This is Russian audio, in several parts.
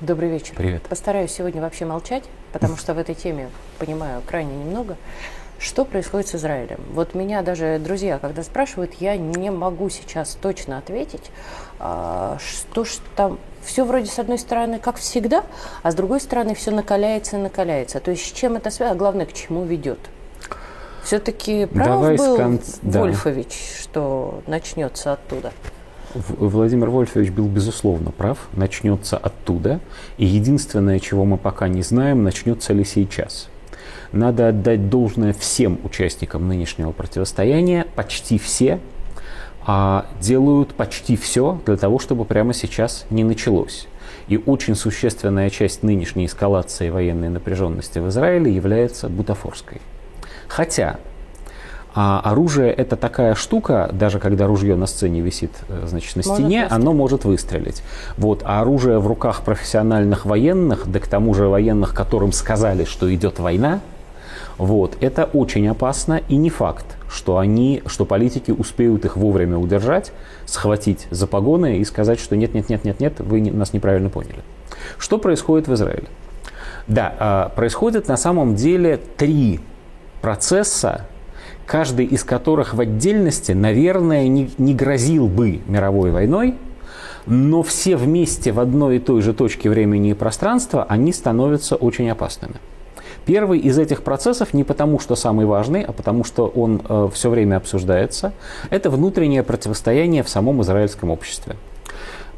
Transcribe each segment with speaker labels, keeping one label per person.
Speaker 1: Добрый вечер.
Speaker 2: Привет.
Speaker 1: Постараюсь сегодня вообще молчать, потому что в этой теме понимаю крайне немного. Что происходит с Израилем? Вот меня даже друзья, когда спрашивают, я не могу сейчас точно ответить, а, что ж там все вроде с одной стороны как всегда, а с другой стороны все накаляется и накаляется. То есть с чем это связано, а главное, к чему ведет? Все-таки прав
Speaker 2: Давай
Speaker 1: был
Speaker 2: кон...
Speaker 1: Вольфович, да. что начнется оттуда?
Speaker 2: Владимир Вольфович был безусловно прав, начнется оттуда. И единственное, чего мы пока не знаем, начнется ли сейчас. Надо отдать должное всем участникам нынешнего противостояния, почти все а, делают почти все для того, чтобы прямо сейчас не началось. И очень существенная часть нынешней эскалации военной напряженности в Израиле является бутафорской. Хотя а оружие это такая штука, даже когда ружье на сцене висит э, значит, на стене, может оно может выстрелить. Вот. А оружие в руках профессиональных военных, да к тому же военных, которым сказали, что идет война, вот, это очень опасно и не факт, что они, что политики успеют их вовремя удержать, схватить за погоны и сказать, что нет, нет, нет, нет, нет, вы нас неправильно поняли. Что происходит в Израиле? Да, а, происходит на самом деле три процесса, каждый из которых в отдельности, наверное, не, не грозил бы мировой войной, но все вместе в одной и той же точке времени и пространства, они становятся очень опасными. Первый из этих процессов не потому, что самый важный, а потому, что он э, все время обсуждается, это внутреннее противостояние в самом израильском обществе.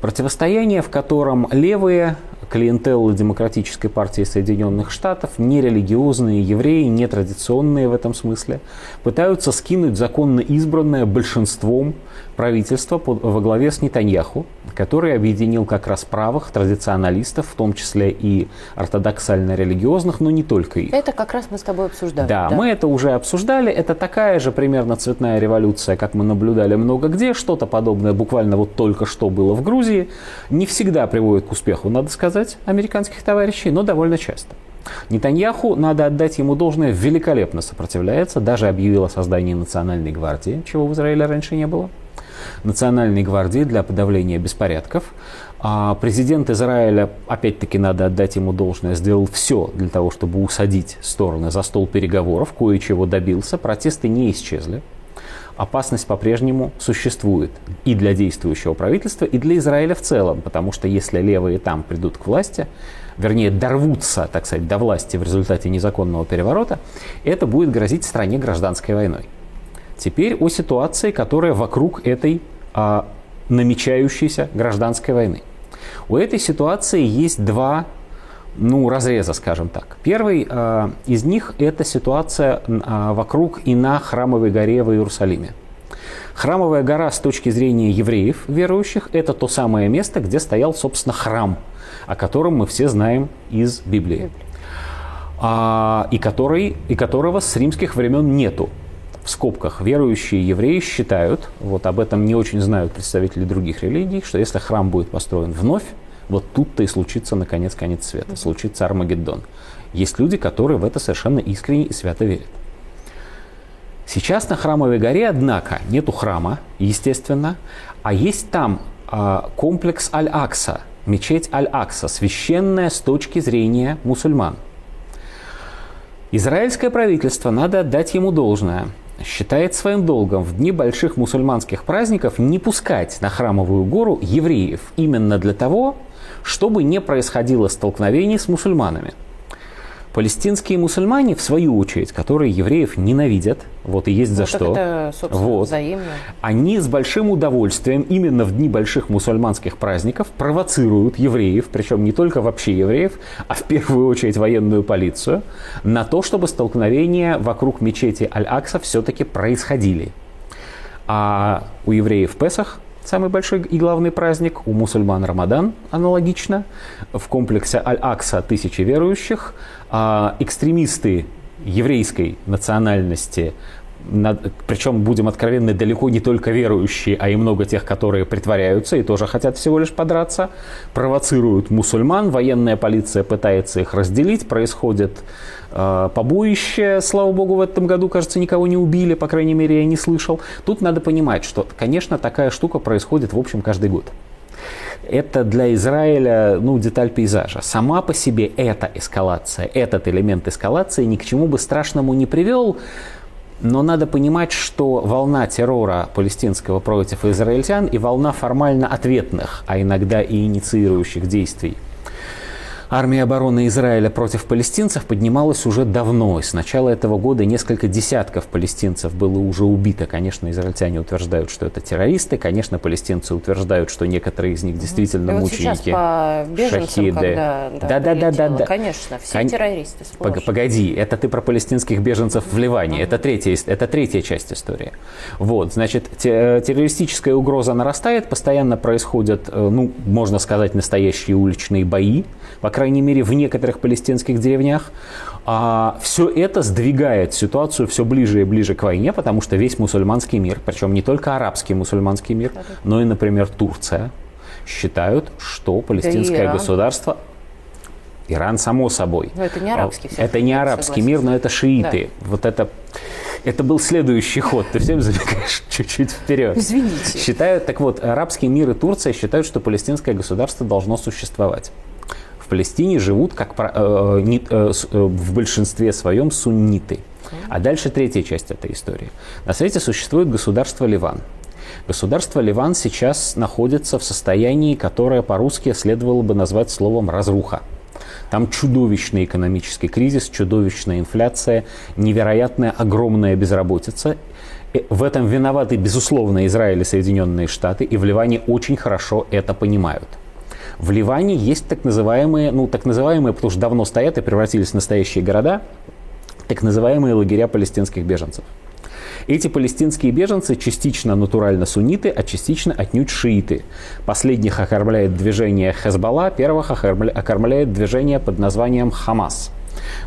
Speaker 2: Противостояние, в котором левые клиентеллы Демократической партии Соединенных Штатов, нерелигиозные евреи, нетрадиционные в этом смысле, пытаются скинуть законно избранное большинством правительство под, во главе с Нетаньяху, который объединил как раз правых, традиционалистов, в том числе и ортодоксально-религиозных, но не только их.
Speaker 1: Это как раз мы с тобой обсуждали.
Speaker 2: Да, да, мы это уже обсуждали. Это такая же примерно цветная революция, как мы наблюдали много где. Что-то подобное буквально вот только что было в Грузии. Не всегда приводит к успеху, надо сказать, американских товарищей, но довольно часто. Нетаньяху, надо отдать ему должное, великолепно сопротивляется, даже объявил о создании национальной гвардии, чего в Израиле раньше не было. Национальной гвардии для подавления беспорядков. А президент Израиля, опять-таки надо отдать ему должное, сделал все для того, чтобы усадить стороны за стол переговоров, кое-чего добился, протесты не исчезли. Опасность по-прежнему существует и для действующего правительства, и для Израиля в целом, потому что если левые там придут к власти, вернее, дорвутся, так сказать, до власти в результате незаконного переворота, это будет грозить стране гражданской войной. Теперь о ситуации, которая вокруг этой а, намечающейся гражданской войны. У этой ситуации есть два ну, разреза, скажем так. Первый э, из них – это ситуация э, вокруг и на Храмовой горе в Иерусалиме. Храмовая гора с точки зрения евреев, верующих, это то самое место, где стоял, собственно, храм, о котором мы все знаем из Библии, а, и, который, и которого с римских времен нету в скобках, верующие евреи считают, вот об этом не очень знают представители других религий, что если храм будет построен вновь, вот тут-то и случится наконец конец света, случится Армагеддон. Есть люди, которые в это совершенно искренне и свято верят. Сейчас на Храмовой горе, однако, нету храма, естественно, а есть там э, комплекс Аль-Акса, мечеть Аль-Акса, священная с точки зрения мусульман. Израильское правительство, надо отдать ему должное – считает своим долгом в дни больших мусульманских праздников не пускать на храмовую гору евреев именно для того, чтобы не происходило столкновений с мусульманами – Палестинские мусульмане, в свою очередь, которые евреев ненавидят, вот и есть за
Speaker 1: ну,
Speaker 2: что,
Speaker 1: это, вот, взаимно.
Speaker 2: они с большим удовольствием именно в дни больших мусульманских праздников провоцируют евреев, причем не только вообще евреев, а в первую очередь военную полицию, на то, чтобы столкновения вокруг мечети Аль-Акса все-таки происходили. А у евреев Песах самый большой и главный праздник, у мусульман Рамадан аналогично, в комплексе Аль-Акса тысячи верующих, а экстремисты еврейской национальности причем, будем откровенны, далеко не только верующие, а и много тех, которые притворяются и тоже хотят всего лишь подраться, провоцируют мусульман, военная полиция пытается их разделить, происходит побоище, слава богу, в этом году, кажется, никого не убили, по крайней мере, я не слышал. Тут надо понимать, что, конечно, такая штука происходит, в общем, каждый год. это для Израиля ну, деталь пейзажа. Сама по себе эта эскалация, этот элемент эскалации ни к чему бы страшному не привел, но надо понимать, что волна террора палестинского против израильтян и волна формально ответных, а иногда и инициирующих действий Армия обороны Израиля против палестинцев поднималась уже давно. И с начала этого года несколько десятков палестинцев было уже убито. Конечно, израильтяне утверждают, что это террористы. Конечно, палестинцы утверждают, что некоторые из них действительно
Speaker 1: и
Speaker 2: мученики. Вот
Speaker 1: сейчас по беженцам, шахиды. когда
Speaker 2: да, да, да, да, да.
Speaker 1: Конечно, все Кон... террористы. Сплошь.
Speaker 2: Погоди, это ты про палестинских беженцев в Ливане. Это третья, это третья часть истории. Вот, значит, террористическая угроза нарастает, постоянно происходят, э, ну, можно сказать, настоящие уличные бои по крайней мере, в некоторых палестинских деревнях. А все это сдвигает ситуацию все ближе и ближе к войне, потому что весь мусульманский мир, причем не только арабский мусульманский мир, но и, например, Турция, считают, что палестинское да государство Иран, само собой.
Speaker 1: Но это не арабский.
Speaker 2: Это не арабский мир, но это шииты. Да. Вот это, это был следующий ход. Ты всем забегаешь чуть-чуть вперед.
Speaker 1: Извините.
Speaker 2: Считают, так вот, арабский мир и Турция считают, что палестинское государство должно существовать в Палестине живут как, э, не, э, э, в большинстве своем сунниты. А дальше третья часть этой истории. На свете существует государство Ливан. Государство Ливан сейчас находится в состоянии, которое по-русски следовало бы назвать словом «разруха». Там чудовищный экономический кризис, чудовищная инфляция, невероятная огромная безработица. В этом виноваты, безусловно, Израиль и Соединенные Штаты, и в Ливане очень хорошо это понимают – в Ливане есть так называемые, ну так называемые, потому что давно стоят и превратились в настоящие города, так называемые лагеря палестинских беженцев. Эти палестинские беженцы частично натурально сунниты, а частично отнюдь шииты. Последних окормляет движение Хезбалла, первых окормляет движение под названием Хамас.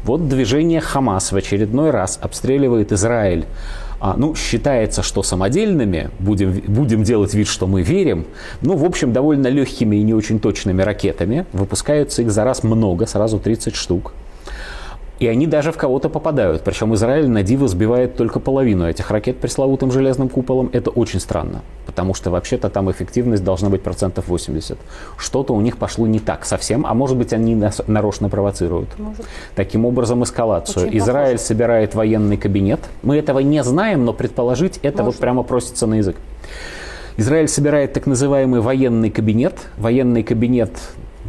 Speaker 2: Вот движение Хамас в очередной раз обстреливает Израиль а, ну, считается, что самодельными, будем, будем делать вид, что мы верим, ну, в общем, довольно легкими и не очень точными ракетами. Выпускаются их за раз много, сразу 30 штук. И они даже в кого-то попадают. Причем Израиль на диво сбивает только половину этих ракет пресловутым железным куполом. Это очень странно, потому что вообще-то там эффективность должна быть процентов 80. Что-то у них пошло не так совсем, а может быть они нарочно провоцируют. Может. Таким образом эскалацию. Очень Израиль похоже. собирает военный кабинет. Мы этого не знаем, но предположить это может. вот прямо просится на язык. Израиль собирает так называемый военный кабинет. Военный кабинет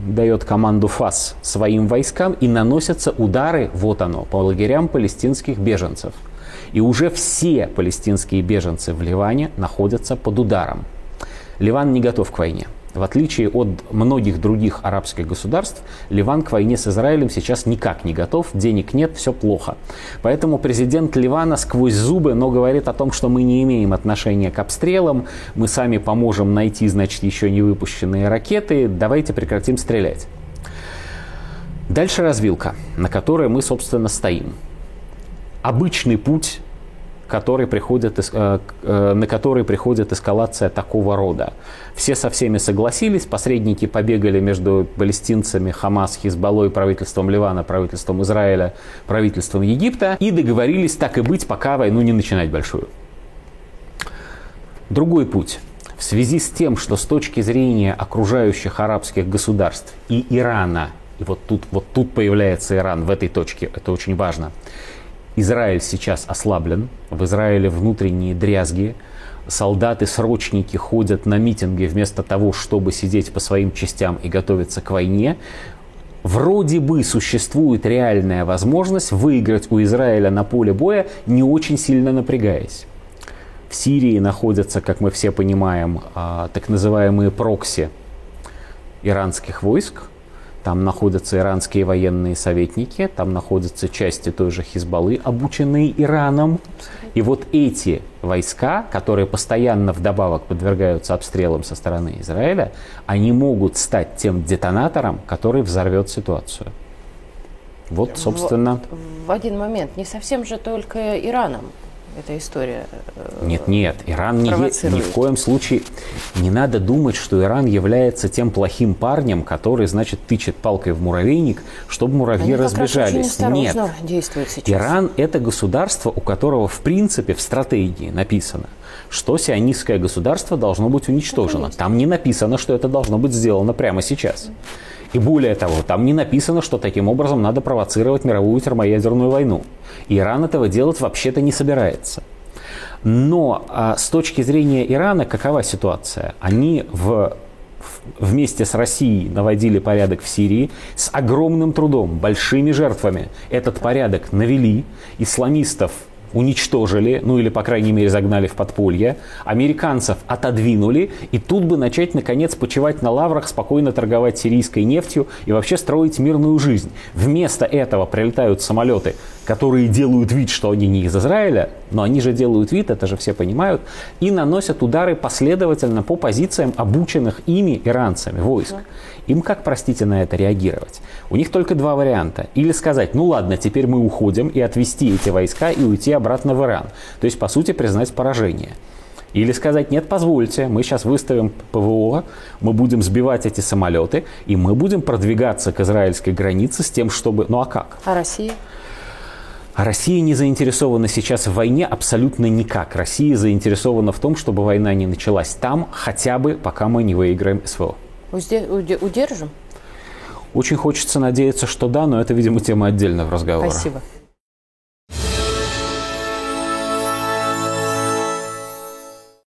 Speaker 2: дает команду ФАС своим войскам и наносятся удары, вот оно, по лагерям палестинских беженцев. И уже все палестинские беженцы в Ливане находятся под ударом. Ливан не готов к войне. В отличие от многих других арабских государств, Ливан к войне с Израилем сейчас никак не готов, денег нет, все плохо. Поэтому президент Ливана сквозь зубы, но говорит о том, что мы не имеем отношения к обстрелам, мы сами поможем найти, значит, еще не выпущенные ракеты, давайте прекратим стрелять. Дальше развилка, на которой мы, собственно, стоим. Обычный путь который приходит, э, э, на который приходит эскалация такого рода. Все со всеми согласились, посредники побегали между палестинцами, Хамас, Хизбаллой, правительством Ливана, правительством Израиля, правительством Египта и договорились так и быть, пока войну не начинать большую. Другой путь. В связи с тем, что с точки зрения окружающих арабских государств и Ирана, и вот тут, вот тут появляется Иран в этой точке, это очень важно, Израиль сейчас ослаблен, в Израиле внутренние дрязги, солдаты-срочники ходят на митинги вместо того, чтобы сидеть по своим частям и готовиться к войне. Вроде бы существует реальная возможность выиграть у Израиля на поле боя, не очень сильно напрягаясь. В Сирии находятся, как мы все понимаем, а, так называемые прокси иранских войск, там находятся иранские военные советники, там находятся части той же Хизбаллы, обученные Ираном. И вот эти войска, которые постоянно вдобавок подвергаются обстрелам со стороны Израиля, они могут стать тем детонатором, который взорвет ситуацию. Вот, собственно...
Speaker 1: В, в один момент. Не совсем же только Ираном. Эта история.
Speaker 2: Э, нет, нет, Иран не, ни в коем случае не надо думать, что Иран является тем плохим парнем, который, значит, тычет палкой в муравейник, чтобы муравьи Они разбежались.
Speaker 1: Как раз нет, действует сейчас.
Speaker 2: Иран это государство, у которого в принципе в стратегии написано, что сионистское государство должно быть уничтожено. Там не написано, что это должно быть сделано прямо сейчас. И более того, там не написано, что таким образом надо провоцировать мировую термоядерную войну. Иран этого делать вообще-то не собирается. Но а, с точки зрения Ирана какова ситуация? Они в вместе с Россией наводили порядок в Сирии с огромным трудом, большими жертвами. Этот порядок навели, исламистов уничтожили, ну или, по крайней мере, загнали в подполье, американцев отодвинули, и тут бы начать, наконец, почивать на лаврах, спокойно торговать сирийской нефтью и вообще строить мирную жизнь. Вместо этого прилетают самолеты, которые делают вид, что они не из Израиля, но они же делают вид, это же все понимают, и наносят удары последовательно по позициям обученных ими иранцами войск. Им как, простите, на это реагировать? У них только два варианта. Или сказать, ну ладно, теперь мы уходим и отвести эти войска и уйти обратно в Иран. То есть, по сути, признать поражение. Или сказать, нет, позвольте, мы сейчас выставим ПВО, мы будем сбивать эти самолеты, и мы будем продвигаться к израильской границе с тем, чтобы... Ну а как?
Speaker 1: А Россия?
Speaker 2: А Россия не заинтересована сейчас в войне абсолютно никак. Россия заинтересована в том, чтобы война не началась там, хотя бы пока мы не выиграем СВО.
Speaker 1: Удержим?
Speaker 2: Очень хочется надеяться, что да, но это, видимо, тема отдельного разговора.
Speaker 1: Спасибо.